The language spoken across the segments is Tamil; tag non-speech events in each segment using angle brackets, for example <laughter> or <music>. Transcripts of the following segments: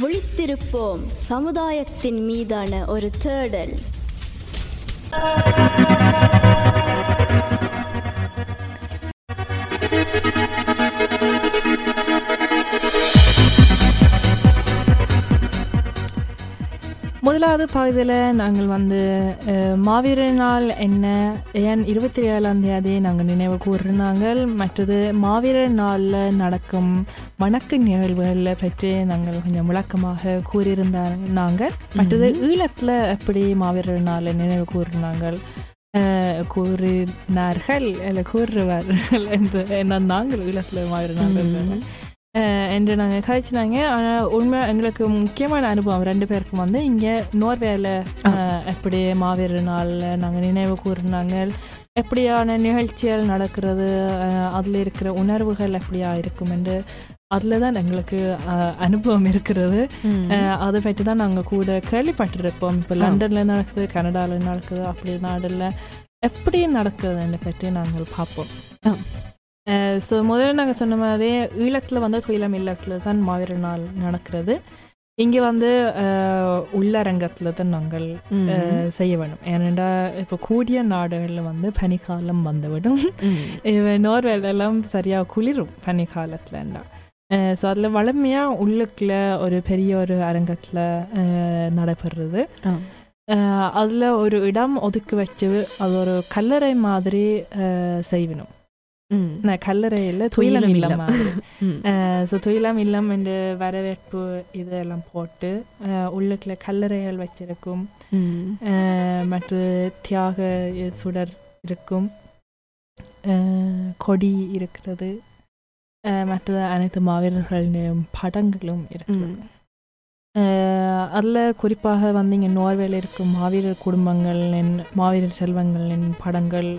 விழித்திருப்போம். சமுதாயத்தின் மீதான ஒரு தேடல். முதலாவது பகுதியில் நாங்கள் வந்து மாவீரர் நாள் என்ன ஏன் இருபத்தி ஏழாம் தேதி நாங்கள் நினைவு கூறுனாங்கள் மற்றது மாவீரர் நாளில் நடக்கும் வணக்க நிகழ்வுகளை பற்றி நாங்கள் கொஞ்சம் விளக்கமாக கூறியிருந்தாங்க நாங்கள். மற்றது ஈழத்தில் எப்படி மாவீரர் நாளை நினைவு கூறினாங்கள் கூறினார்கள் இல்லை கூறுவார்கள் என்று என்ன நாங்கள் ஈழத்தில் மாவீரர் நாள் என்று நாங்கள் கழிச்சினாங்க ஆனால் உண்மை எங்களுக்கு முக்கியமான அனுபவம் ரெண்டு பேருக்கும் வந்து இங்கே நோர்வேல அஹ், எப்படி மாவீரர் நாளில் நாங்கள் நினைவு கூறினாங்க எப்படியான நிகழ்ச்சிகள் நடக்கிறது அதில் இருக்கிற உணர்வுகள் எப்படியா இருக்கும் என்று அதில் தான் எங்களுக்கு அனுபவம் இருக்கிறது. அதை பற்றி தான் நாங்கள் கூட கேள்விப்பட்டிருப்போம். இப்போ லண்டனில் நடக்குது கனடாவில் நடக்குது அப்படி நாடில் எப்படி நடக்குதுன்னு பற்றி நாங்கள் பார்ப்போம். ஸோ முதல்ல நாங்கள் சொன்ன மாதிரி ஈழத்தில் வந்து துயிலம் இல்லத்தில் தான் மாவீரர் நாள் நடக்கிறது. இங்கே வந்து உள்ளரங்கத்தில் தான் நாங்கள் செய்ய வேணும் ஏனெண்டா இப்போ கூடிய நாடுகளில் வந்து பனிக்காலம் வந்துவிடும். நோர்வேலெல்லாம் சரியாக குளிரும் பனிக்காலத்துலண்டா ஸோ அதில் வளமையாக உள்ளுக்குள்ள ஒரு பெரிய ஒரு அரங்கத்தில் நடைபெறுறது. அதில் ஒரு இடம் ஒதுக்கி வச்சு அது ஒரு கல்லறை மாதிரி செய்யணும். நான் கல்லறையில் துயிலம் இல்லம். ஸோ துயிலம் இல்லம் என்று வரவேற்பு இதெல்லாம் போட்டு உள்ளுக்குள்ள கல்லறைகள் வச்சிருக்கும் மற்ற தியாக சுடர் இருக்கும் கொடி இருக்கிறது மற்ற அனைத்து மாவீரர்களின் படங்களும் இருக்கிறது அதில் குறிப்பாக வந்து இங்கே நோர்வேல இருக்கும் மாவீரர் குடும்பங்களின் மாவீரர் செல்வங்களின் படங்கள்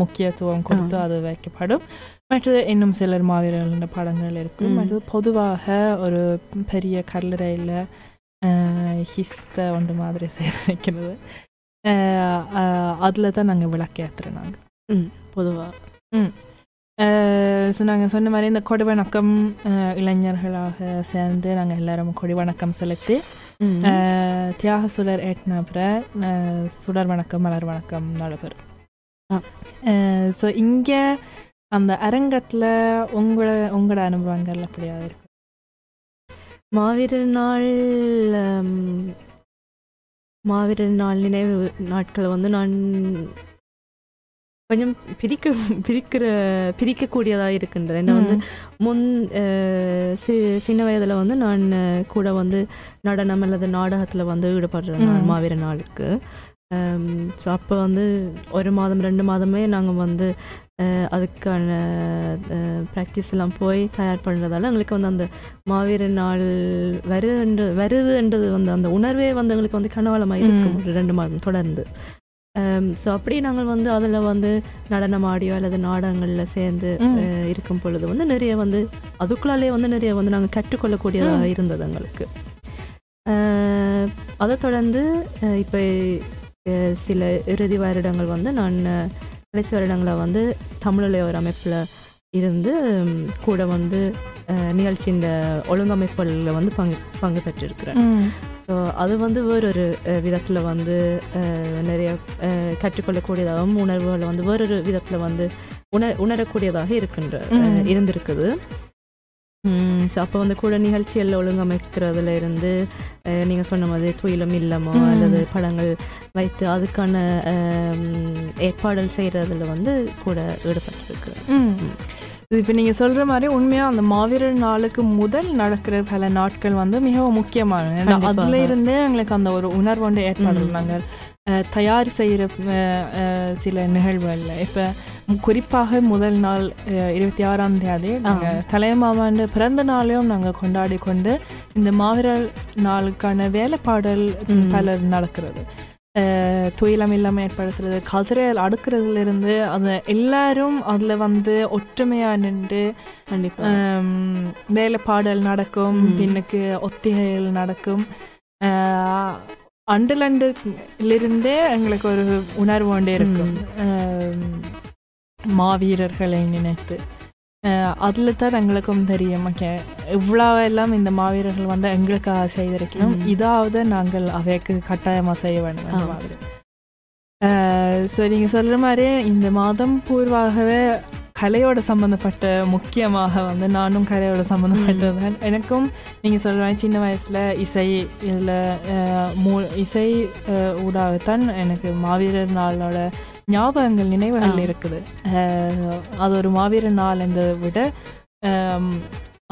முக்கியத்துவம் கொடுத்து அது வைக்கப்படும் மற்றது இன்னும் சிலர் மாவீரர்களின் படங்கள் இருக்கும் ம். மற்றது பொதுவாக ஒரு பெரிய கல்லறையில் ஹிஸ்த ஒன்று மாதிரி செய்து வைக்கிறது அதில் தான் நாங்கள் விளக்கேற்றுறோம் நாங்கள் பொதுவாக ஸோ நாங்கள் சொன்ன மாதிரி இந்த கொடி வணக்கம் இளைஞர்களாக சேர்ந்து நாங்கள் எல்லாரும் கொடி வணக்கம் செலுத்தி தியாக சுடர் ஏற்றின அப்புறம் சுடர் வணக்கம் மலர் வணக்கம் நடைபெறும். ஸோ இங்கே அந்த அரங்கத்தில் உங்களோட உங்களோட அனுபவங்கள் அப்படியா இருக்கு? மாவீரர் நாள் மாவீரர் நாள் நினைவு நாட்களை வந்து நான் கொஞ்சம் பிரிக்க பிரிக்கிற பிரிக்கக்கூடியதாக இருக்கின்றன. என்ன வந்து முன் சி- சின்ன வயதில் வந்து நான் கூட வந்து நடனம் அல்லது நாடகத்தில் வந்து ஈடுபடுறேன் நான். மாவீர நாளுக்கு. ஸோ அப்போ வந்து ஒரு மாதம் ரெண்டு மாதமே நாங்கள் வந்து அதுக்கான ப்ராக்டிஸ் எல்லாம் போய் தயார் பண்ணுறதால எங்களுக்கு வந்து அந்த மாவீர நாள் வருது வருதுன்றது வந்து அந்த உணர்வே வந்து எங்களுக்கு வந்து கனவளமாக இருக்கும். ஒரு ரெண்டு மாதம் தொடர்ந்து. ஸோ அப்படி நாங்கள் வந்து அதில் வந்து நடனம் ஆடியோ அல்லது நாடகங்களில் சேர்ந்து இருக்கும் பொழுது வந்து நிறைய வந்து அதுக்குள்ளாலே வந்து நிறைய வந்து நாங்கள் கற்றுக்கொள்ளக்கூடியதாக இருந்தது எங்களுக்கு. அதை தொடர்ந்து இப்போ சில இறுதி வருடங்கள் வந்து நான் கடைசி வருடங்களில் வந்து தமிழில் ஒரு அமைப்பில் இருந்து கூட வந்து நிகழ்ச்சியின் ஒழுங்கமைப்புகளில் வந்து பங்கு பங்கு பெற்றிருக்கிறேன். ஸோ அது வந்து வேறொரு விதத்தில் வந்து நிறைய கற்றுக்கொள்ளக்கூடியதாகவும் உணர்வுகளை வந்து வேறொரு விதத்தில் வந்து உணர் உணரக்கூடியதாக இருக்கின்ற. இருந்திருக்குது. ஸோ அப்போ வந்து கூட நிகழ்ச்சிகளில் ஒழுங்கமைக்கிறதுல இருந்து நீங்கள் சொன்ன மாதிரி துயிலும் இல்லமோ. அல்லது படங்கள் வைத்து அதுக்கான அஹ், ஏற்பாடுகள் செய்கிறதுல வந்து கூட ஈடுபட்டிருக்கிறேன் இப்போ நீங்கள் சொல்கிற மாதிரி உண்மையாக அந்த மாவீரர் நாளுக்கு முதல் நடக்கிற பல நாட்கள் வந்து மிகவும் கண்டிப்பாக. அதுல இருந்தே எங்களுக்கு அந்த ஒரு உணர்வு. நாங்கள் அஹ், தயார் செய்கிற சில நிகழ்வுகளில் இப்போ குறிப்பாக முதல் நாள் இருபத்தி ஆறாம் தேதி நாங்கள் தலையமாவாண்டு பிறந்த நாளையும் நாங்கள் கொண்டாடி கொண்டு இந்த மாவீரர் நாளுக்கான வேலைப்பாடல். பலர் நடக்கிறது. துயிலம் இல்லாமல் ஏற்படுத்துறது கதிரையில் அடுக்கிறதுல இருந்து அது எல்லாரும் அதில் வந்து ஒற்றுமையாக நின்று வேலைப்பாடல் நடக்கும். பின்னுக்கு ஒத்திகைகள் நடக்கும். ஆஹ், அண்டுலண்டிலிருந்தே எங்களுக்கு ஒரு உணர்வு கொண்டே இருக்கும். மாவீரர்களை நினைத்து. அதில் தான் எங்களுக்கும் தெரியும். ஓகே இவ்வளோ எல்லாம் இந்த மாவீரர்கள் வந்து எங்களுக்காக செய்திருக்கணும். இதாவது நாங்கள் அவைக்கு கட்டாயமாக செய்ய வேண்டும் அந்த. மாதிரி. ஸோ நீங்கள் சொல்கிற மாதிரி இந்த மாதம் பூர்வாகவே கலையோட சம்மந்தப்பட்ட முக்கியமாக வந்து நானும் கலையோட சம்மந்தப்பட்டது எனக்கும் நீங்கள் சொல்கிற சின்ன வயசில் இசை இதில் மூ இசை ஊடாகத்தான் எனக்கு மாவீரர் நாளோட ஞாபகங்கள் நினைவுகள். இருக்குது. அது ஒரு மாவீரர் நாள் என்றதை விட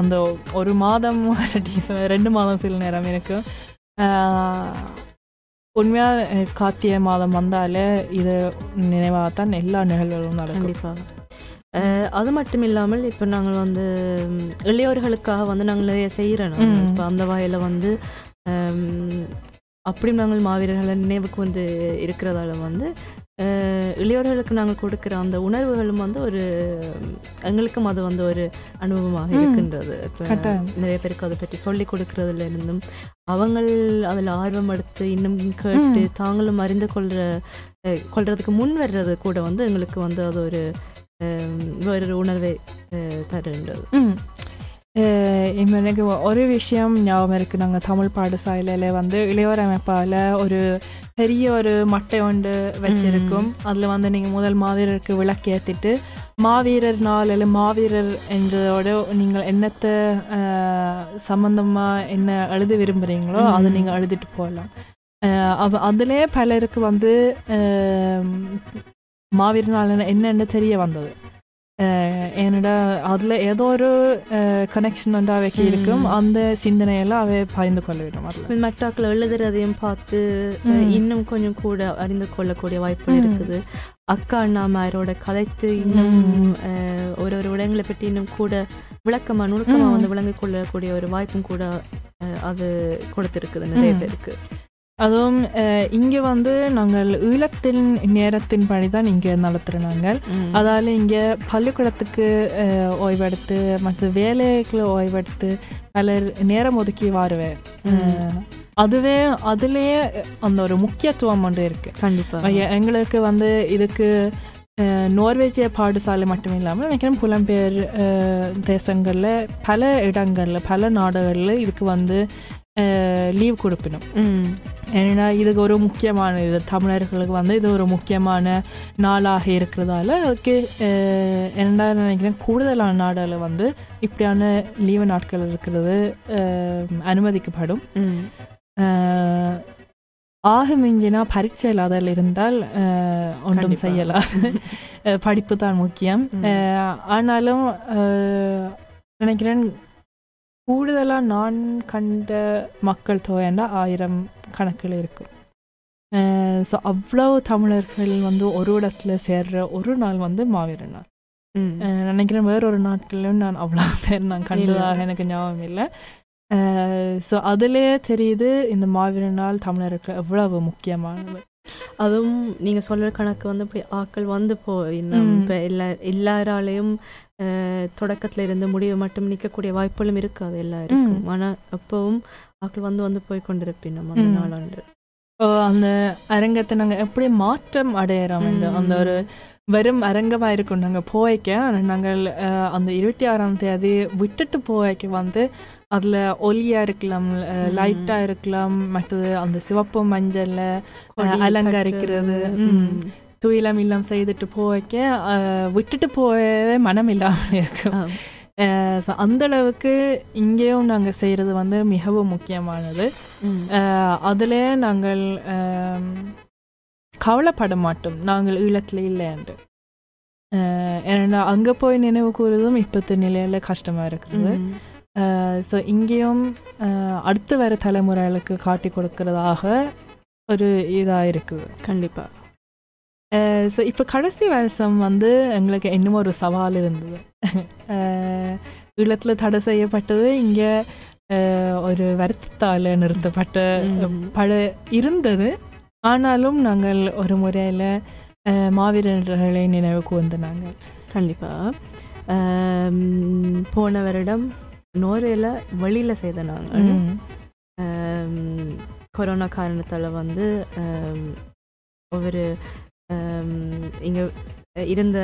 அந்த ஒரு மாதம் <laughs> ரெண்டு மாதம் சில நேரம் இருக்கும் உண்மையாக கார்த்திகை மாதம் வந்தாலே இது நினைவாகத்தான் எல்லா நிகழ்வுகளும் நடக்கும். கண்டிப்பாக. அது மட்டும் இல்லாமல் இப்போ நாங்கள் வந்து இளையோர்களுக்காக வந்து நாங்கள் நிறைய செய்கிறோம். இப்போ அந்த வகையில் வந்து ஹம், அப்படியும் நாங்கள் மாவீரர்களை நினைவுக்கு வந்து இருக்கிறதால வந்து இளையோர்களுக்கு நாங்கள் கொடுக்குற அந்த உணர்வுகளும் வந்து ஒரு எங்களுக்கும் அது வந்து ஒரு அனுபவமாக. இருக்கின்றது. நிறைய பேருக்கு அதை பற்றி சொல்லி கொடுக்கறதுல இருந்தும் அவங்க அதில் ஆர்வம் எடுத்து இன்னும் கேட்டு தாங்களும் அறிந்து கொள்ற கொள்றதுக்கு முன் வர்றது கூட வந்து எங்களுக்கு வந்து அது ஒரு வேறொரு உணர்வை இப்ப எனக்கு ஒரு விஷயம் ஞாபகம் இருக்குது நாங்கள் தமிழ் பாடசாலையில் வந்து இளையோர் அமைப்பால் ஒரு பெரிய ஒரு மட்டை ஒன்று வச்சிருக்கும் அதில் வந்து நீங்கள் முதல் மாவீரருக்கு விளக்கு ஏற்றிட்டு மாவீரர் நாள் இல்லை மாவீரர் என்றதோட நீங்கள் என்னத்தை சம்மந்தமாக என்ன எழுத விரும்புகிறீங்களோ அதை. நீங்கள் எழுதிட்டு போகலாம் அவ அதிலே பலருக்கு வந்து நாள் என்னென்னு தெரிய வந்தது அஹ் என்னடா அதில் ஏதோ ஒரு கனெக்ஷன் வந்து அவைக்கு இருக்கும். அந்த சிந்தனையெல்லாம் அவை பகிர்ந்து கொள்ள வேண்டும் மெட்டாக்கள் எழுதுறதையும் பார்த்து. இன்னும் கொஞ்சம் கூட அறிந்து கொள்ளக்கூடிய வாய்ப்புகள் ம். இருக்குது அக்கா அண்ணாமாரோட கதைத்து இன்னும் ஒரு ஒரு விடயங்களை பற்றி இன்னும் கூட விளக்கமா நுணுக்கமா ம். வந்து விளங்கிக் கொள்ளக்கூடிய ஒரு வாய்ப்பும் கூட அது கொடுத்திருக்குது நிறைய. பேருக்கு அதுவும் இங்கே வந்து நாங்கள் ஈழத்தின் நேரத்தின் படி தான் இங்கே நாங்கள். அதால் இங்கே பள்ளிக்கூடத்துக்கு ஓய்வெடுத்து மற்ற வேலைகளை ஓய்வெடுத்து பலர் நேரம் ஒதுக்கி வாருவேன். அதுவே அதுலேயே அந்த ஒரு முக்கியத்துவம் ஒன்று இருக்குது கண்டிப்பா ஐயா, எங்களுக்கு வந்து இதுக்கு நோர்வேஜிய பாடசாலை மட்டும் இல்லாமல் நினைக்கிறேன் புலம்பெயர் தேசங்களில் பல இடங்களில் பல நாடுகளில் இதுக்கு வந்து லீவ் கொடுப்பினும். ஏன்னா இதுக்கு ஒரு முக்கியமான இது தமிழர்களுக்கு வந்து இது ஒரு முக்கியமான நாளாக இருக்கிறதால அதுக்கு என்னடா நினைக்கிறேன் கூடுதலான நாடுகளில் வந்து இப்படியான லீவு நாட்கள் இருக்கிறது அனுமதிக்கப்படும் ஆக மிஞ்சினா பரீட்சையில் அதில் இருந்தால் ஒன்றும். செய்யலாம் படிப்பு தான் முக்கியம் ஆனாலும் நினைக்கிறேன் கூடுதலாக நான் கண்ட மக்கள் தொகைன்னா ஆயிரம் கணக்கில் இருக்கும். ஸோ அவ்வளோ தமிழர்கள் வந்து ஒரு இடத்துல சேர்ற ஒரு நாள் வந்து மாவீரர் நாள். நினைக்கிறேன் வேற ஒரு நாட்கள்லையும் நான் அவ்வளோ பேர் நான் கண்டதாக எனக்கு ஞாபகம் இல்லை. ஸோ அதிலே தெரியுது இந்த மாவீரர் நாள் தமிழருக்கு எவ்வளவு முக்கியமானது. அதுவும் நீங்க சொல்ற கணக்கு வந்து இப்படி ஆக்கள் வந்து போ இன்னும். இப்ப எல்லா எல்லாராலையும் தொடக்கத்துல இருந்து முடிவு மட்டும் நிக்கக்கூடிய வாய்ப்புகளும் இருக்காது எல்லாருக்கும். ஆனா அப்பவும் ஆக்கள் வந்து வந்து போய் கொண்டிருப்பினோம் அந்த ம். நாளாண்டு. அந்த அரங்கத்தை நாங்கள் எப்படி மாற்றம் அடையிறோம் அந்த ஒரு வெறும் அரங்கமாக இருக்கும் நாங்கள் போய்க்க நாங்கள் அஹ், அந்த இருபத்தி ஆறாம் தேதி விட்டுட்டு போய்க்க வந்து அதில் ஒலியாக இருக்கலாம். லைட்டாக இருக்கலாம் மற்றது அந்த சிவப்பு மஞ்சள்ல அலங்கரிக்கிறது. துயிலம் இல்லம் செய்துட்டு போய்க்க விட்டுட்டு போயவே மனம் இல்லாமல் இருக்கும். ஆம். அஹ், so அந்த அளவுக்கு இங்கேயும் நாங்கள் செய்கிறது வந்து மிகவும் முக்கியமானது. அதில் நாங்கள் கவலைப்பட மாட்டோம். நாங்கள் ஈழத்தில் இல்லை என்று. அஹ், ஏன்னா அங்கே போய் நினைவு கூறுவதும் இப்பத்த நிலையில் கஷ்டமாக இருக்கிறது. ஸோ இங்கேயும் அடுத்து வர தலைமுறைகளுக்கு காட்டி கொடுக்கறதாக ஒரு இதாக இருக்குது கண்டிப்பா. ஸோ இப்போ கடைசி வருஷம் வந்து எங்களுக்கு இன்னும் ஒரு சவால் இருந்தது. <laughs> ஈழத்தில் தடை செய்யப்பட்டது இங்கே ஒரு வருத்தத்தால் நிறுத்தப்பட்ட. பல இருந்தது. ஆனாலும் நாங்கள் ஒரு முறையில் மாவீரர்களை நினைவு கூர்ந்து நாங்கள். கண்டிப்பா. ஆம், போன வருடம் நோர்வேல வெளியில செய்த நாங்கள். கொரோனா காரணத்தால் வந்து ஒவ்வொரு இங்க இருந்த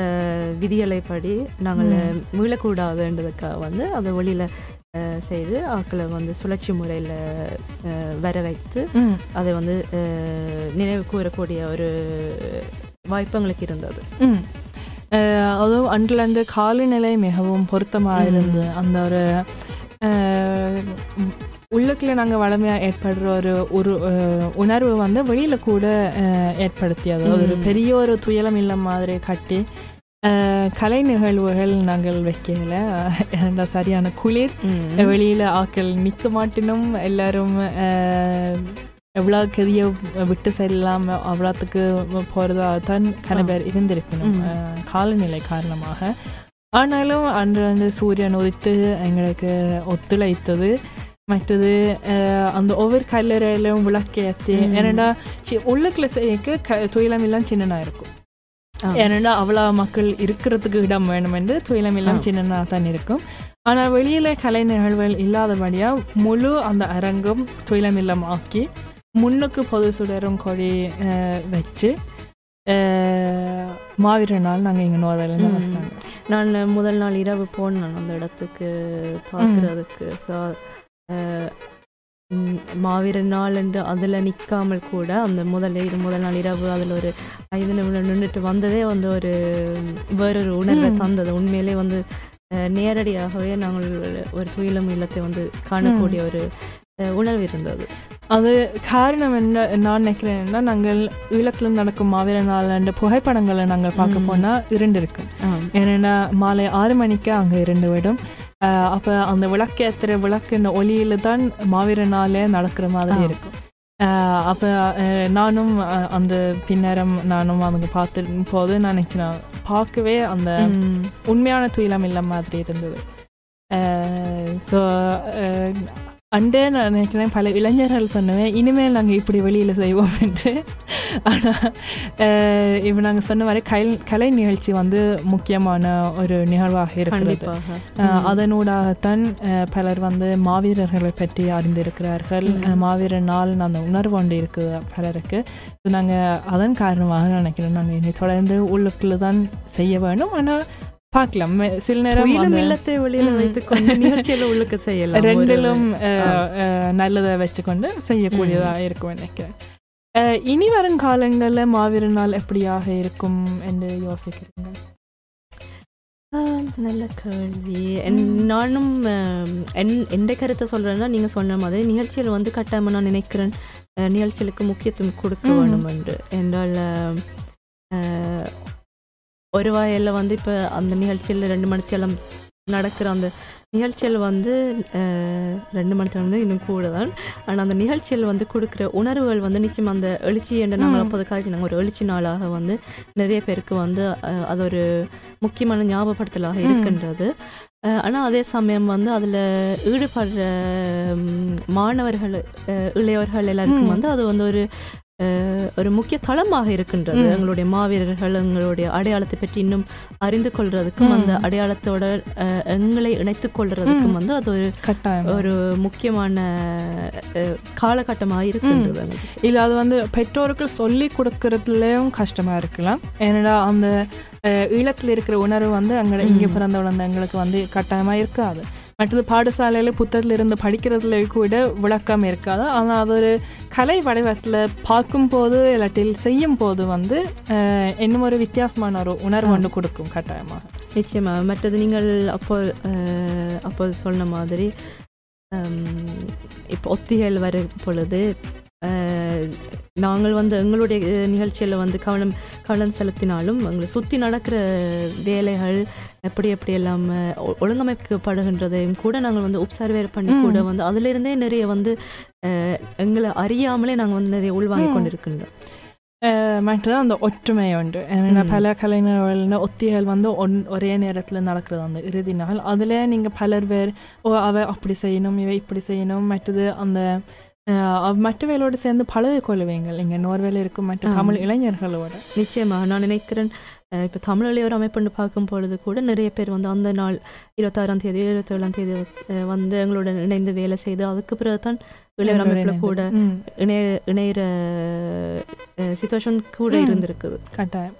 விதிகளைப்படி நாங்கள் மீளக்கூடாதுன்றதுக்காக வந்து அதை வெளியில் செய்து ஆக்களை வந்து சுழற்சி முறையில் வர வைத்து அதை வந்து நினைவு கூறக்கூடிய ஒரு வாய்ப்பு எங்களுக்கு இருந்தது அதுவும் அன்றில் அந்த காலநிலை மிகவும் பொருத்தமாக இருந்து அந்த ஒரு உள்ளுக்குள்ள நாங்கள் வளமையாக ஏற்படுற ஒரு ஒரு உணர்வு வந்து வெளியில் கூட ஏற்படுத்தியது ஒரு. பெரிய ஒரு துயரம் இல்ல மாதிரி கட்டி கலை நிகழ்வுகள் நாங்கள் வைக்கல. ஏன்னா சரியான குளிர் வெளியில் ஆக்கள் நிற்க மாட்டினும் எல்லாரும் எவ்வளோ கதிய விட்டு செல்லாம அவ்வளோத்துக்கு போகிறதா தான் கன பேர் இருந்திருக்கணும் காலநிலை காரணமாக. ஆனாலும் அன்று வந்து சூரியன் உதித்து எங்களுக்கு ஒத்துழைத்தது. மற்றது அந்த ஒவ்வொரு கல்லறையிலும் விளக்கேற்றி ம். ஏன்னா சி- உள்ளுக்குள்ள செய்யக்க க துயிலம் எல்லாம் சின்னனாக இருக்கும். ஏன்னா அவ்வளோ மக்கள் இருக்கிறதுக்கு இடம் வேணும் என்று துயிலம் எல்லாம். சின்னனாக தான் இருக்கும் ஆனால் வெளியில கலை நிகழ்வுகள் இல்லாதபடியா முழு அந்த அரங்கம் துயிலம் இல்லம் ஆக்கி முன்னுக்கு பொது சுடரும் கொடி வச்சு மாவீர நாள் நாங்கள் இங்கே. வந்தாங்க நான் முதல் நாள் இரவு போனேன் அந்த இடத்துக்கு பார்க்குறதுக்கு ஸோ மாவீர நாள் என்று அதில் நிற்காமல் கூட அந்த முதல் முதல் நாள் இரவு அதில் ஒரு ஐந்து நிமிடம் நின்றுட்டு வந்ததே வந்து ஒரு வேறொரு உணர்வை. தந்தது. உண்மையிலே வந்து நேரடியாகவே நாங்கள் ஒரு துயிலும் இல்லத்தை வந்து காணக்கூடிய ஒரு உணர்வு இருந்தது. அது காரணம் என்ன நான் நினைக்கிறேன்னா நாங்கள் ஈழத்தில் நடக்கும் மாவீர நாள் என்ற புகைப்படங்களை நாங்கள் பார்க்க. போனால் இருண்டு இருக்கும் ஏன்னா மாலை ஆறு மணிக்கு அங்கே இருந்து விடும் அப்ப அந்த விளக்கேத்துற விளக்குன்ற ஒளியில தான் மாவீர நாளே நடக்கிற மாதிரி. இருக்கும் அப்ப நானும் அந்த பின்னரம் நானும் அவங்க பார்த்து போது நான் நினைச்சேன் பார்க்கவே அந்த. உண்மையான துயிலம் இல்ல மாதிரி இருந்தது ஸோ அண்டே நான் நினைக்கிறேன் பல இளைஞர்கள் சொன்னவேன் இனிமேல் நாங்கள் இப்படி வெளியில் செய்வோம் என்று. ஆனால் இப்போ நாங்கள் சொன்ன மாதிரி கலை கலை நிகழ்ச்சி வந்து முக்கியமான ஒரு நிகழ்வாக இருக்கிறது. அதனூடாகத்தான் பலர் வந்து மாவீரர்களை பற்றி அறிந்திருக்கிறார்கள். மாவீரர் நாள் அந்த உணர்வு ஒன்று இருக்குது பலருக்கு. நாங்கள் அதன் காரணமாக நினைக்கிறோம். நாங்கள் இனி தொடர்ந்து உள்ளுக்குள்ள தான் செய்ய வேணும். ஆனால் பார்க்கலாம். சில நேரம் இல்லத்தை வெளியில. வைத்துக்கொண்டு நிகழ்ச்சியில உள்ளுக்கு செய்யலாம். ரெண்டிலும் நல்லதை வச்சுக்கொண்டு செய்யக்கூடியதாக இருக்கும் நினைக்கிறேன். இனி வரும் காலங்களில் மாவீரர் நாள் எப்படியாக இருக்கும் என்று யோசிக்கிறீங்க? நல்ல கேள்வி. நானும் என் எந்த கருத்தை சொல்றேன்னா நீங்க சொன்ன மாதிரி நிகழ்ச்சியில் வந்து கட்டாயமா நான் நினைக்கிறேன். நிகழ்ச்சிகளுக்கு முக்கியத்துவம் கொடுக்க. வேணும் என்று. என்றால் ஒரு வகையில் வந்து இப்போ அந்த நிகழ்ச்சியில் ரெண்டு மணிச்செல்லாம் நடக்கிற அந்த நிகழ்ச்சியில் வந்து ரெண்டு மணி நேரம் வந்து இன்னும் கூட தான் ஆனால் அந்த நிகழ்ச்சியில் வந்து கொடுக்குற உணர்வுகள் வந்து நிச்சயம் அந்த எழுச்சி என்று நாங்கள். அப்போது காய்ச்சி நாங்கள் ஒரு எழுச்சி நாளாக வந்து நிறைய பேருக்கு வந்து அது ஒரு முக்கியமான ஞாபகப்படுத்தலாக. இருக்கின்றது ஆனால் அதே சமயம் வந்து அதில் ஈடுபடுற மாணவர்கள் இளையவர்கள் எல்லாருக்கும். வந்து அது வந்து ஒரு ஒரு முக்கிய தளமாக இருக்கின்றது. எங்களுடைய மாவீரர்கள் எங்களுடைய அடையாளத்தை பற்றி இன்னும் அறிந்து கொள்றதுக்கும். அந்த அடையாளத்தோட எங்களை இணைத்துக் கொள்றதுக்கும். வந்து அது ஒரு கட்டாயம் ஒரு முக்கியமான காலகட்டமாக இருக்கின்றது. இல்லை அது வந்து பெற்றோருக்கு சொல்லி கொடுக்கறதுலயும் கஷ்டமா இருக்கலாம் ஏன்னா அந்த ஈழத்துல இருக்கிற உணர்வு வந்து அங்கே இங்கே. பிறந்த வளர்ந்த எங்களுக்கு வந்து கட்டாயமா இருக்காது மற்றது பாடசாலையில புத்தகத்துல இருந்து படிக்கிறதுல கூட விளக்கம் இருக்காது. ஆனால் அது ஒரு கலை வடிவத்தில் பார்க்கும்போது இல்லாட்டில் செய்யும் போது வந்து இன்னும் ஒரு வித்தியாசமான ஒரு உணர்வு. ஒன்று கொடுக்கும் கட்டாயமாக நிச்சயமா. மற்றது நீங்கள் அப்போ அப்போ சொன்ன மாதிரி இப்போ ஒத்திகைகள் வரும் பொழுது நாங்கள் வந்து எங்களுடைய நிகழ்ச்சியில் வந்து கவனம் கவனம் செலுத்தினாலும் எங்களை சுற்றி நடக்கிற வேலைகள் எப்படி எப்படி எல்லாம் ஒழுங்கமைக்கப்படுகின்றதையும் கூட நாங்கள் வந்து ஒப்சர்வேர் பண்ணி. கூட வந்து அதிலிருந்தே நிறைய வந்து எங்களை அறியாமலே நாங்கள் வந்து நிறைய உள்வாங்கி. கொண்டிருக்கின்றோம் மற்றது அந்த ஒற்றுமை உண்டு ஏன்னா. பல கலைஞர்கள் ஒத்திகள் வந்து ஒன் ஒரே நேரத்தில் நடக்கிறது அந்த இறுதி நாள் அதில் நீங்கள் பலர் பேர் ஓ அவ அப்படி செய்யணும் இவ இப்படி செய்யணும் மற்றது அந்த மற்றவைகளோடு சேர்ந்து பழகி கொள்ளுவீங்க இங்கே நோர்வேல இருக்கும் மற்ற. தமிழ் இளைஞர்களோட. நிச்சயமாக நான் நினைக்கிறேன் இப்போ தமிழ் இளையோர் அமைப்புன்னு பார்க்கும் பொழுது கூட நிறைய பேர் வந்து அந்த நாள் இருபத்தாறாம் தேதி இருபத்தேழாம் தேதி அஹ், வந்து எங்களுடன் இணைந்து வேலை செய்து அதுக்கு பிறகு தான் இளையோர் அமைப்பில் கூட இணைய இணையிற சுச்சுவேஷன் கூட. இருந்திருக்குது. கட்டாயம்.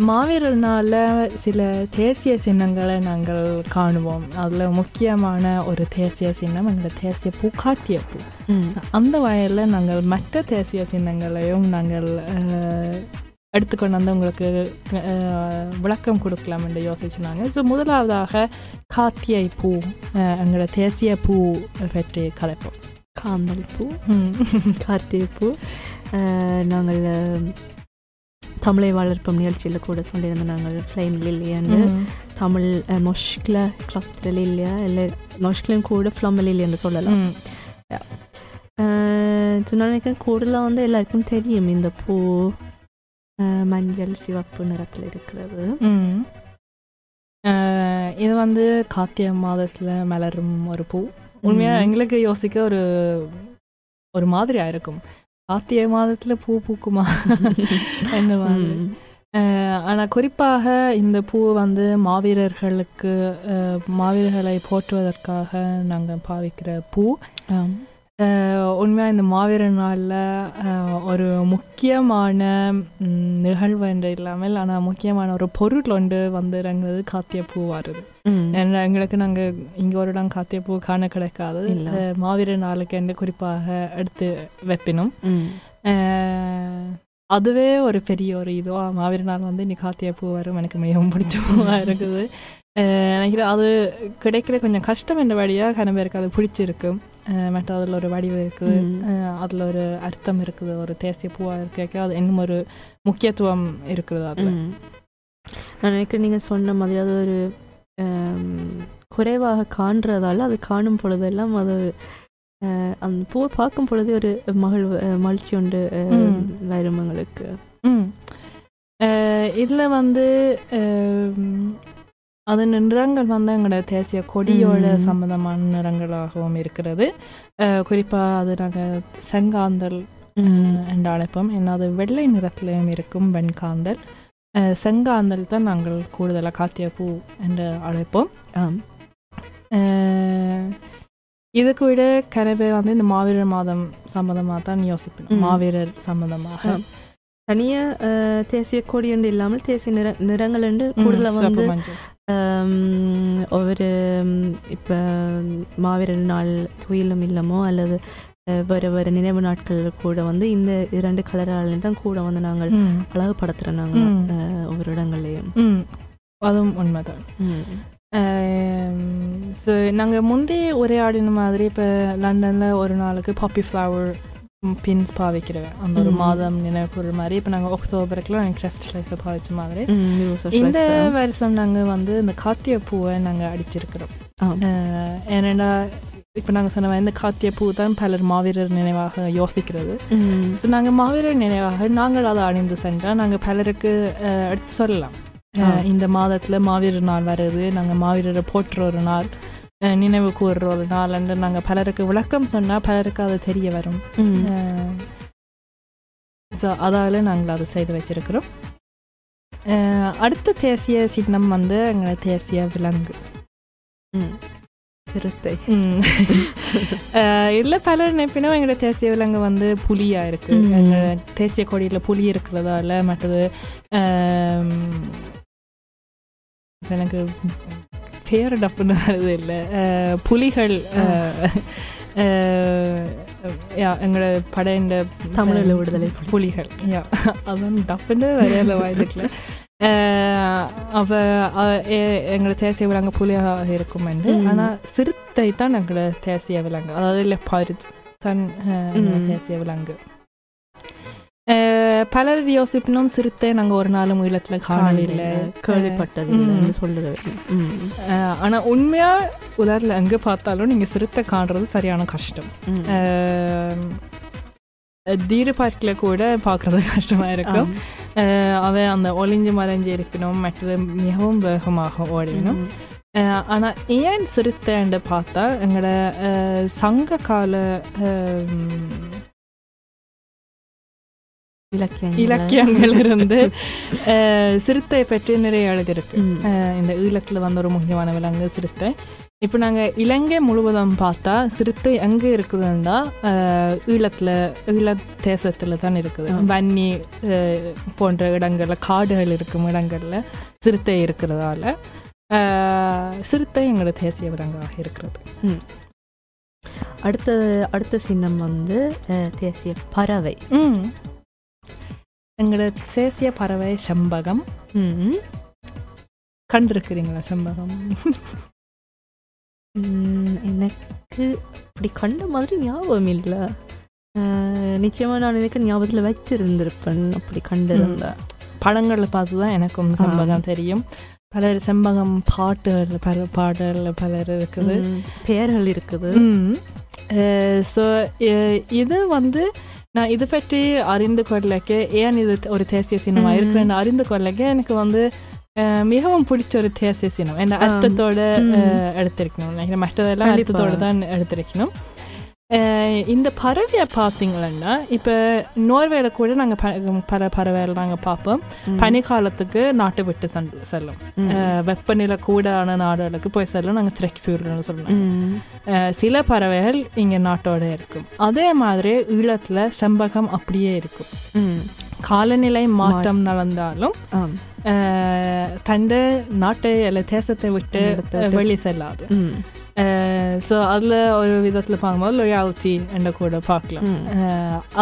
மாவீரனால சில தேசிய சின்னங்களை நாங்கள் காணுவோம். அதில் முக்கியமான ஒரு தேசிய சின்னம் எங்களோட தேசிய பூ. காத்திய பூ. அந்த வகையில் நாங்கள் மற்ற தேசிய சின்னங்களையும் நாங்கள் எடுத்துக்கொண்டு வந்து உங்களுக்கு விளக்கம் கொடுக்கலாம் என்று யோசிச்சுனாங்க. ஸோ முதலாவதாக காத்தியை பூ எங்களோட தேசிய பூ பற்றி கலைப்போம். காந்தல் பூ. ம். கார்த்திகை பூ. நாங்கள் தமிழை வளர்ப்போம் நிகழ்ச்சியில் கூட சொல்லியிருந்தோம் நாங்கள் ஃப்ளைம் லில்லியான்னு ம். தமிழ் மொஷ்கில் கிளத்தில் இல்லையா இல்லை மொஷ்கிலும் கூட ஃப்ளம் லில்லின்னு சொல்லலாம். நினைக்கிறேன் கூடுதலாக வந்து எல்லாருக்கும் தெரியும். இந்த பூ அஹ், மஞ்சள் சிவப்பு நிறத்தில் இருக்கிறது. இது வந்து கார்த்திகை மாதத்தில் மலரும் ஒரு பூ. உண்மையாக. எங்களுக்கு யோசிக்க ஒரு ஒரு மாதிரியா இருக்கும் கார்த்திகை மாதத்தில் பூ பூக்குமா? <laughs> என்ன மாதிரி. ம். அஹ், ஆனா குறிப்பாக இந்த பூ வந்து மாவீரர்களுக்கு மாவீரர்களை போற்றுவதற்காக நாங்க பாவிக்கிற பூ. ஆம். அஹ், உண்மையா இந்த மாவீரர் நாளில் ஒரு முக்கியமான நிகழ்வு என்று இல்லாமல் ஆனா முக்கியமான ஒரு பொருள் ஒன்று வந்து இறங்குறது காத்திய பூ வருது எங்களுக்கு நாங்க இங்க ஒரு இடம் காத்திய பூ காண கிடைக்காது. மாவீரர் நாளுக்கு என்று குறிப்பாக எடுத்து வைப்பினும். அதுவே ஒரு பெரிய ஒரு இதுவா மாவீர நாள் வந்து இன்னைக்கு காத்திய பூ வரும். எனக்கு மிகவும் பிடிச்ச பூவா இருக்குது நினைக்கிறேன் அது கிடைக்கிற கொஞ்சம் கஷ்டம் என்ற வழியாக கன பேருக்கு அது பிடிச்சிருக்கு. அஹ், மற்ற அதில் ஒரு வடிவு இருக்குது. அதுல ஒரு அர்த்தம் இருக்குது ஒரு தேசிய பூவா இருக்க அது இன்னும் ஒரு முக்கியத்துவம் இருக்குது அதுல. நான் நினைக்கிறேன் நீங்கள் சொன்ன மாதிரி அது ஒரு குறைவாக காண்றதால அது காணும் பொழுதெல்லாம் அது அஹ், அந்த பூவை பார்க்கும் பொழுதே ஒரு மகிழ்வு மகிழ்ச்சி உண்டு. வரும் எங்களுக்கு. இதுல வந்து அது நிறங்கள் வந்து எங்களோட தேசிய கொடியோட ம். சம்பந்தமான நிறங்களாகவும் இருக்கிறது. அஹ், குறிப்பா அது நாங்கள் செங்காந்தல் என்று அழைப்போம். ஏன்னா அது வெள்ளை நிறத்திலையும் இருக்கும் வெண்காந்தல். செங்காந்தல் தான் நாங்கள் கூடுதலாக காத்திய பூ என்று அழைப்போம். இதுக்கு விட கனவே வந்து இந்த மாவீரர் மாதம் சம்பந்தமாக தான் யோசிப்பேன் ம். மாவீரர் சம்பந்தமாக. ஆம். தனியா தேசிய கொடி என்று இல்லாமல் தேசிய நிற நிறங்கள் என்று கூடுதலாக வந்து ஒவ்வொரு இப்போ மாவீரர் நாள் துயிலும் இல்லமோ அல்லது வேறு வேறு நினைவு நாட்கள் கூட வந்து இந்த இரண்டு கலராலையும் தான் கூட வந்து நாங்கள். அழகுபடுத்துகிறோம் நாங்கள் ஒவ்வொரு இடங்கள்லையும் அதுவும் உண்மைதான் ஸோ நாங்கள் முந்தி உரையாடின மாதிரி இப்போ லண்டனில் ஒரு நாளுக்கு பாப்பி ஃப்ளவர் பின்ஸ் பாவிக்கிறேன் அந்த ஒரு. மாதம் நினைவுற மாதிரி இப்போ நாங்கள் அக்டோபருக்குலாம் கிராஃப்ட் லைஃப்பில் பாவிச்ச மாதிரி இந்த. வருஷம் நாங்கள் வந்து இந்த காத்திய பூவை நாங்கள் அடிச்சிருக்கிறோம் ஏன்னா இப்போ நாங்கள் சொன்ன இந்த காத்திய பூ தான் பலர் மாவீரர் நினைவாக யோசிக்கிறது ஸோ நாங்கள் மாவீரர் நினைவாக நாங்கள் அதை அணிந்து சென்றால் நாங்கள் பலருக்கு எடுத்து சொல்லலாம் இந்த மாதத்தில் மாவீரர் நாள் வருது நாங்கள் மாவீரரை போற்றுற ஒரு நாள் நினைவு கூறுற ஒரு நாள் என்று நாங்கள் பலருக்கு விளக்கம் சொன்னால் பலருக்கு அது தெரிய வரும். ஸோ அதால் நாங்கள் அதை செய்து வச்சிருக்கிறோம். அடுத்த தேசிய சின்னம் வந்து எங்களை தேசிய விலங்கு. சிறுத்தை. இல்லை பலர் நினைப்பினும் எங்களோட தேசிய விலங்கு வந்து புலியாக இருக்கு. ம். எங்களோட தேசிய கொடியில் புலி இருக்கிறதால மற்றது எனக்கு பேர் டப்புன்னு வருது இல்லை புலிகள் யா, எங்களோட படையின் தமிழில் விடுதலை புலி. புலிகள் யா அதான் டப்புன்னு வரையாத வாய்துக்கல அவ அ- எ- எங்களோட தேசிய விலங்கு புலியாக இருக்கும் என்று. ஆனால் சிறுத்தை தான் எங்களோட தேசிய விலங்கு அதாவது தான் அஹ், எங்களோட ம். தேசிய விலங்கு பலர் யோசிப்பினும் சிறுத்தை நாங்கள் ஒரு நாளும் உயிலத்தில் காணவில்லை கேள்விப்பட்டது ம். இல்லைன்னு சொல்லுறது ம், அஹ், ஆனா உண்மையா உலகத்தில் எங்கே பார்த்தாலும் நீங்க சிறுத்தை காண்றது சரியான கஷ்டம் தீரு பார்க்கில் கூட பார்க்குறது கஷ்டமா இருக்கும் அவன் அந்த ஒளிஞ்சு மறைஞ்சு இருக்கணும் மற்றது மிகவும் வேகமாக ஓடினும் ம். அஹ் ஆனா ஏன் சிறுத்தைன்னு பார்த்தா எங்களோட சங்க கால இலக்கியங்கள். இலக்கியங்கள் இருந்து <laughs> சிறுத்தை பற்றி நிறைய எழுதியிருக்கு. இந்த ஈழத்தில் வந்து ஒரு முக்கியமான விலங்கு சிறுத்தை. இப்போ நாங்கள் இலங்கை முழுவதும் பார்த்தா சிறுத்தை எங்கே இருக்குதுன்னா ஈழத்தில் ஈழ தேசத்தில் தான் இருக்குது. வன்னி போன்ற இடங்களில் காடுகள் இருக்கும் இடங்களில் சிறுத்தை இருக்கிறதால சிறுத்தை எங்களோட தேசிய விலங்காக இருக்கிறது. அடுத்த அடுத்த சின்னம் வந்து தேசிய பறவை. எங்களோட தேசிய பறவை செம்பகம். கண்டிருக்கிறீங்களா செம்பகம்? எனக்கு இப்படி கண்ட மாதிரி ஞாபகம் இல்லை. நிச்சயமா நான் எனக்கு ஞாபகத்தில் வச்சிருந்திருப்பேன் அப்படி கண்டிருந்தேன் படங்களில் பார்த்து தான் எனக்கும் செம்பகம் தெரியும். பலர் செம்பகம் பாட்டுகள் பல பாடல்கள் பலர் இருக்குது. பெயர்கள் இருக்குது. ஸோ இது வந்து நான் இது பற்றி அறிந்து கொள்ளக்க ஏன் இது ஒரு தேசிய சினிமா. இருக்குன்னு அறிந்து கொள்ளக்க எனக்கு வந்து மிகவும் பிடிச்ச ஒரு தேசிய சினிமா என்ன. அர்த்தத்தோட எடுத்திருக்கணும் நினைக்கிறேன் மற்றதெல்லாம். அர்த்தத்தோட தான் எடுத்திருக்கணும் இந்த பறவையை பார்த்தீங்கன்னா இப்போ நோர்வேல கூட நாங்கள் பல பறவைகள் நாங்கள் பார்ப்போம். பனிக்காலத்துக்கு நாட்டை விட்டு செல்லும் வெப்பநிலை கூடான நாடுகளுக்கு போய் செல்லும் நாங்கள் த்ரெக் ஃபியூல்னு சொல்லுவோம் ம். அஹ் சில பறவைகள் இங்கே நாட்டோட இருக்கும் அதே மாதிரி ஈழத்தில் செம்பகம் அப்படியே இருக்கும். காலநிலை மாற்றம் நடந்தாலும் தண்ட நாட்டை அல்ல தேசத்தை விட்டு. வெளி செல்லாது. ஸோ அதில் ஒரு விதத்தில் பார்க்கும்போது லொயாலிட்டி என்ற கூட பார்க்கலாம்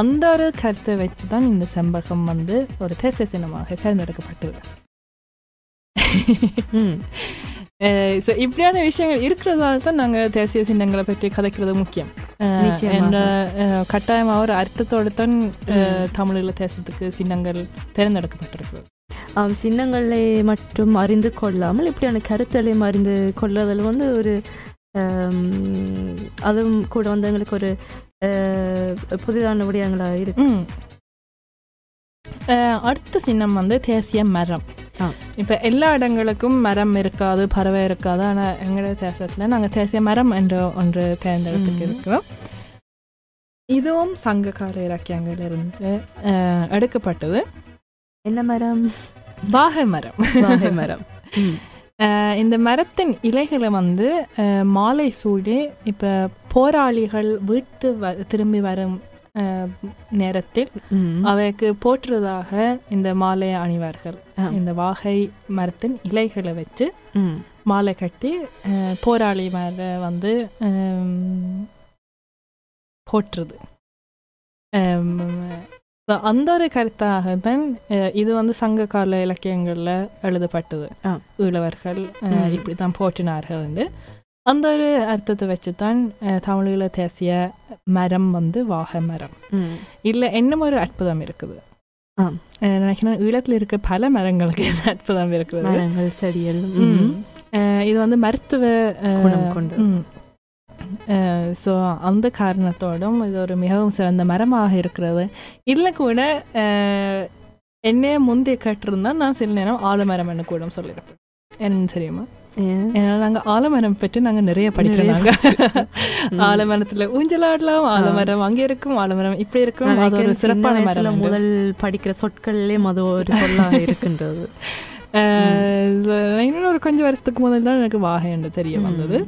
அந்த ஒரு கருத்தை வச்சு தான் இந்த செம்பகம் வந்து ஒரு தேசிய சின்னமாக தேர்ந்தெடுக்கப்பட்டது. ஸோ இப்படியான விஷயங்கள் இருக்கிறதால தான் நாங்கள் தேசிய சின்னங்களை பற்றி கதைக்கிறது முக்கியம். என்ற கட்டாயமாக ஒரு அர்த்தத்தோடு தான் அஹ், தமிழீழ தேசத்துக்கு சின்னங்கள் தேர்ந்தெடுக்கப்பட்டிருக்கிறது ஆம், சின்னங்களை மட்டும் அறிந்து கொள்ளாமல் இப்படியான கருத்தலையும் அறிந்து கொள்ளுதல் வந்து ஒரு அதுவும் கூட வந்து எங்களுக்கு ஒரு புதிதான விடயங்களாக இருக்கு அடுத்த சின்னம் வந்து தேசிய மரம். இப்போ எல்லா இடங்களுக்கும் மரம் இருக்காது பறவை இருக்காது ஆனால் எங்களோட தேசத்தில் நாங்கள் தேசிய மரம் என்ற ஒன்று தேர்ந்தெடுத்துக்கு ம். இருக்கிறோம் இதுவும் சங்ககால இலக்கியங்களிலிருந்து எடுக்கப்பட்டது என்ன மரம் வாகை மரம் வாகை மரம் இந்த மரத்தின் இலைகளை வந்து மாலை சூடி இப்போ போராளிகள் வீட்டு வ திரும்பி வரும் நேரத்தில் ம். அவைக்கு போற்றுவதாக இந்த மாலையை அணிவார்கள். இந்த வாகை மரத்தின் இலைகளை வச்சு. மாலை கட்டி போராளி மேலே வந்து போற்றுது அந்த ஒரு கருத்தாக தான் இது வந்து சங்க கால இலக்கியங்களில் எழுதப்பட்டது. ஈழவர்கள். இப்படி தான் போற்றினார்கள் என்று. அந்த ஒரு அர்த்தத்தை வச்சு தான் அஹ், தமிழீழ தேசிய மரம் வந்து வாகை மரம். இல்லை இன்னும் ஒரு அற்புதம் இருக்குது. நினைக்கிறேன் ஈழத்தில் இருக்க பல மரங்களுக்கு அற்புதம் இருக்குது மரங்கள் செடிகள் இது வந்து மருத்துவ. ஸோ அந்த காரணத்தோடும் இது ஒரு மிகவும் சிறந்த மரமாக இருக்கிறது இல்லை கூட என்னைய முந்தைய கேட்டிருந்தா நான் சில நேரம் ஆலமரம்னு கூட சொல்லியிருப்பேன் என்ன தெரியுமா ஏன்? ஏன்னா நாங்கள் ஆலமரம் பற்றி நாங்கள் நிறைய ம். ஆலமரத்தில் ஊஞ்சலாடலாம் ஆலமரம் அங்கே இருக்கும் ஆலமரம் இப்படி இருக்கும் அது ஒரு சிறப்பான மரம் என்று. முதல் படிக்கிற சொற்கள்லே அது ஒரு சொல்லாக இருக்கின்றது ஒரு கொஞ்சம் வருஷத்துக்கு முதல் தான் எனக்கு வாகை என்று தெரிய வந்தது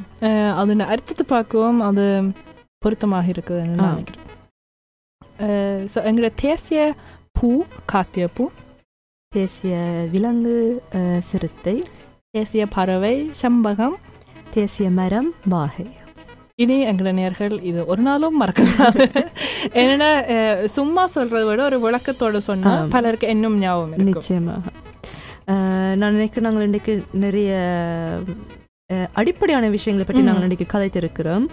அதோட அர்த்தத்தை பார்க்கவும் அது பொருத்தமாக இருக்குதுன்னு நினைக்கிறேன் ஸோ எங்களோட தேசிய பூ காத்திய பூ தேசிய விலங்கு சிறுத்தை தேசிய பறவை செம்பகம் தேசிய மரம் வாகை இனி எங்களோட நேர்கள் இது ஒரு நாளும் மறக்கலாம் என்னன்னா சும்மா சொல்றதை விட ஒரு விளக்கத்தோட சொன்னா. பலருக்கு இன்னும் ஞாபகம் நிச்சயமாக நான் நினைக்கிறேன் நாங்கள் இன்றைக்கு நிறைய அடிப்படையான விஷயங்களை பற்றி. நாங்கள் இன்றைக்கு கதைத்திருக்கிறோம்.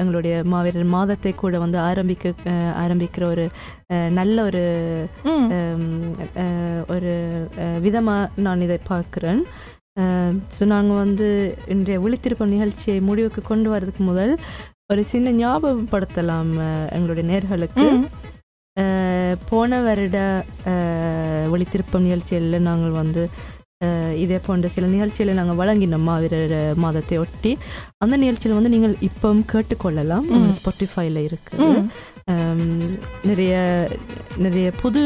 எங்களுடைய மாவீரர் மாதத்தை கூட வந்து ஆரம்பிக்க ஆரம்பிக்கிற ஒரு நல்ல ஒரு ஒரு விதமாக நான் இதை பார்க்குறேன். ஸோ நாங்கள் வந்து இன்றைய விழித்திருக்கும் நிகழ்ச்சியை முடிவுக்கு கொண்டு வரதுக்கு முதல் ஒரு சின்ன ஞாபகப்படுத்தலாம் எங்களுடைய நேர்களுக்கு. போன வருட அஹ், ஒளித்திருப்பம் நிகழ்ச்சியில் நாங்கள் வந்து இதே போன்ற சில நிகழ்ச்சிகளை நாங்கள் வழங்கினோம் மாவீரர் மாதத்தை ஒட்டி. அந்த நிகழ்ச்சியில் வந்து நீங்கள் இப்பவும் கேட்டுக்கொள்ளலாம். ஸ்பாட்டிஃபைல இருக்குது. ஆம், நிறைய நிறைய புது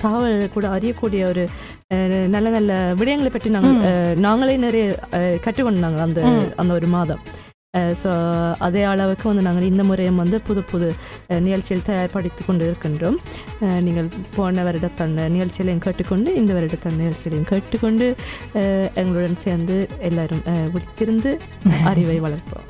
தகவல் கூட அறியக்கூடிய ஒரு நல்ல நல்ல விடயங்களை பற்றி நாங்கள் நாங்களே நிறைய கற்றுக்கொண்டாங்க அந்த. அந்த ஒரு மாதம். ஸோ அதே அளவுக்கு வந்து நாங்கள் இந்த முறையும் வந்து புது புது நிகழ்ச்சியில் தயார்படுத்தி கொண்டு இருக்கின்றோம் நீங்கள் போன வருடத்தான நிகழ்ச்சியிலையும் கேட்டுக்கொண்டு இந்த வருடத்தான நிகழ்ச்சியிலையும் கேட்டுக்கொண்டு எங்களுடன் சேர்ந்து எல்லாரும் அஹ், விழித்திருந்து அறிவை வளர்ப்போம்.